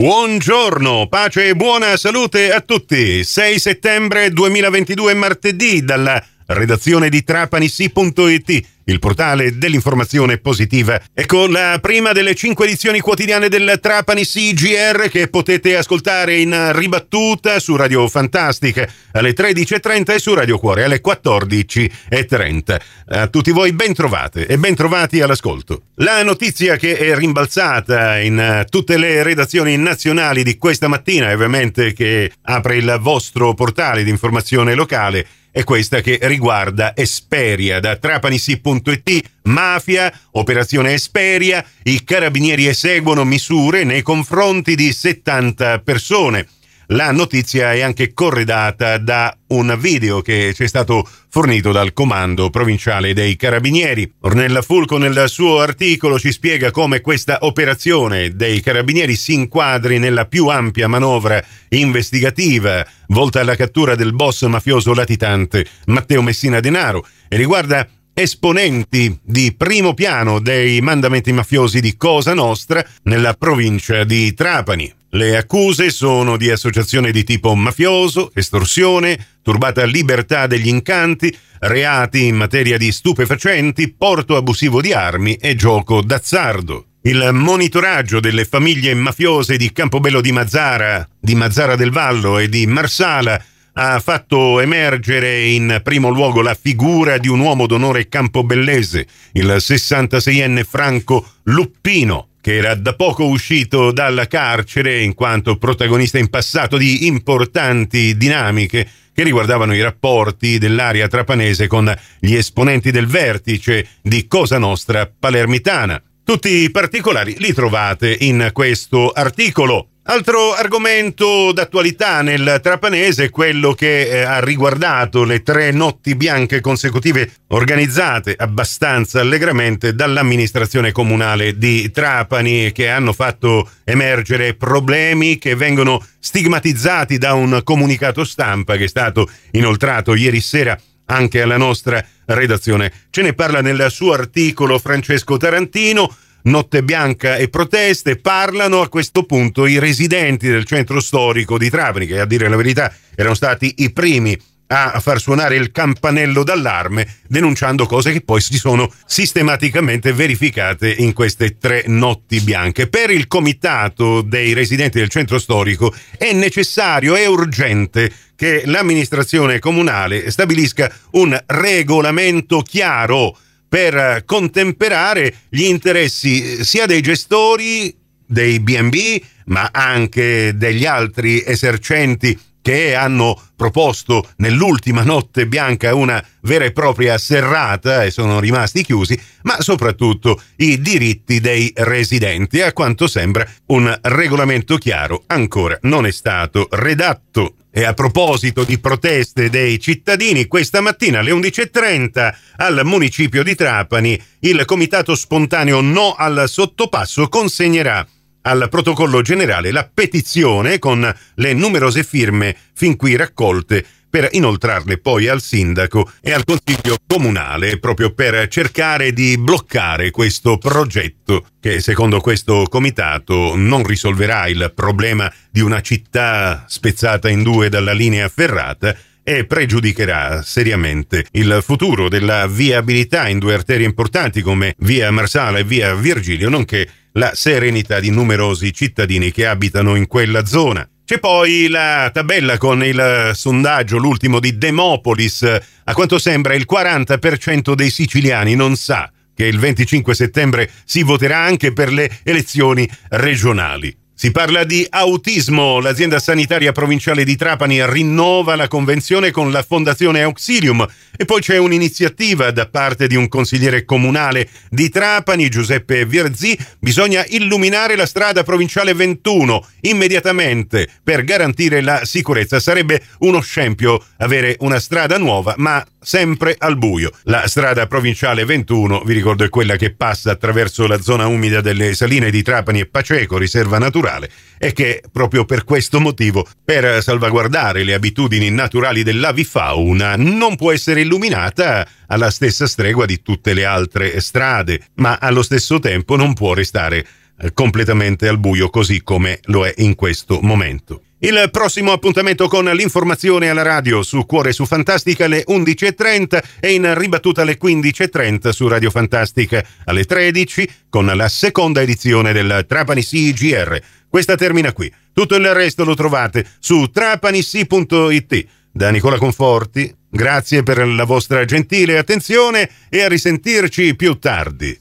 Buongiorno, pace e buona salute a tutti. 6 settembre 2022 martedì dalla redazione di trapanissi.it il portale dell'informazione positiva. Ecco la prima delle cinque edizioni quotidiane del Trapani CGR che potete ascoltare in ribattuta su Radio Fantastica alle 13.30 e su Radio Cuore alle 14.30. A tutti voi ben trovate e ben trovati all'ascolto. La notizia che è rimbalzata in tutte le redazioni nazionali di questa mattina, ovviamente che apre il vostro portale di informazione locale, è questa che riguarda Esperia da trapanissi.it, mafia, operazione Esperia, i carabinieri eseguono misure nei confronti di 70 persone. La notizia è anche corredata da un video che ci è stato fornito dal Comando Provinciale dei Carabinieri. Ornella Fulco nel suo articolo ci spiega come questa operazione dei Carabinieri si inquadri nella più ampia manovra investigativa volta alla cattura del boss mafioso latitante Matteo Messina Denaro e riguarda esponenti di primo piano dei mandamenti mafiosi di Cosa Nostra nella provincia di Trapani. Le accuse sono di associazione di tipo mafioso, estorsione, turbata libertà degli incanti, reati in materia di stupefacenti, porto abusivo di armi e gioco d'azzardo. Il monitoraggio delle famiglie mafiose di Campobello di Mazzara, di Mazzara del Vallo e di Marsala ha fatto emergere in primo luogo la figura di un uomo d'onore campobellese, il 66enne Franco Luppino, che era da poco uscito dalla carcere in quanto protagonista in passato di importanti dinamiche che riguardavano i rapporti dell'area trapanese con gli esponenti del vertice di Cosa Nostra palermitana. Tutti i particolari li trovate in questo articolo. Altro argomento d'attualità nel trapanese è quello che eh, ha riguardato le tre notti bianche consecutive organizzate abbastanza allegramente dall'amministrazione comunale di Trapani che hanno fatto emergere problemi che vengono stigmatizzati da un comunicato stampa che è stato inoltrato ieri sera anche alla nostra redazione. Ce ne parla nel suo articolo Francesco Tarantino Notte Bianca e proteste, parlano a questo punto i residenti del centro storico di Trapani, che a dire la verità erano stati i primi a far suonare il campanello d'allarme denunciando cose che poi si sono sistematicamente verificate in queste tre notti bianche. Per il comitato dei residenti del centro storico è necessario e urgente che l'amministrazione comunale stabilisca un regolamento chiaro per contemperare gli interessi eh, sia dei gestori dei BB, ma anche degli altri esercenti che hanno proposto nell'ultima notte bianca una vera e propria serrata e sono rimasti chiusi, ma soprattutto i diritti dei residenti. A quanto sembra un regolamento chiaro ancora non è stato redatto. E a proposito di proteste dei cittadini, questa mattina alle 11.30 al municipio di Trapani il comitato spontaneo No al sottopasso consegnerà al protocollo generale la petizione con le numerose firme fin qui raccolte per inoltrarle poi al sindaco e al consiglio comunale proprio per cercare di bloccare questo progetto che secondo questo comitato non risolverà il problema di una città spezzata in due dalla linea ferrata e pregiudicherà seriamente il futuro della viabilità in due arterie importanti come via Marsala e via Virgilio, nonché la serenità di numerosi cittadini che abitano in quella zona. C'è poi la tabella con il sondaggio, l'ultimo di Demopolis. A quanto sembra il 40% dei siciliani non sa che il 25 settembre si voterà anche per le elezioni regionali. Si parla di autismo. L'azienda sanitaria provinciale di Trapani rinnova la convenzione con la Fondazione Auxilium e poi c'è un'iniziativa da parte di un consigliere comunale di Trapani, Giuseppe Vierzì. Bisogna illuminare la strada provinciale 21 immediatamente per garantire la sicurezza. Sarebbe uno scempio avere una strada nuova, ma sempre al buio. La strada provinciale 21, vi ricordo, è quella che passa attraverso la zona umida delle saline di Trapani e Paceco, riserva naturale, e che proprio per questo motivo, per salvaguardare le abitudini naturali dell'avifauna, non può essere illuminata alla stessa stregua di tutte le altre strade, ma allo stesso tempo non può restare eh, completamente al buio così come lo è in questo momento. Il prossimo appuntamento con l'informazione alla radio su Cuore su Fantastica alle 11.30 e in ribattuta alle 15.30 su Radio Fantastica alle 13 con la seconda edizione del Trapani CGR. Questa termina qui. Tutto il resto lo trovate su trapanissi.it. Da Nicola Conforti, grazie per la vostra gentile attenzione e a risentirci più tardi.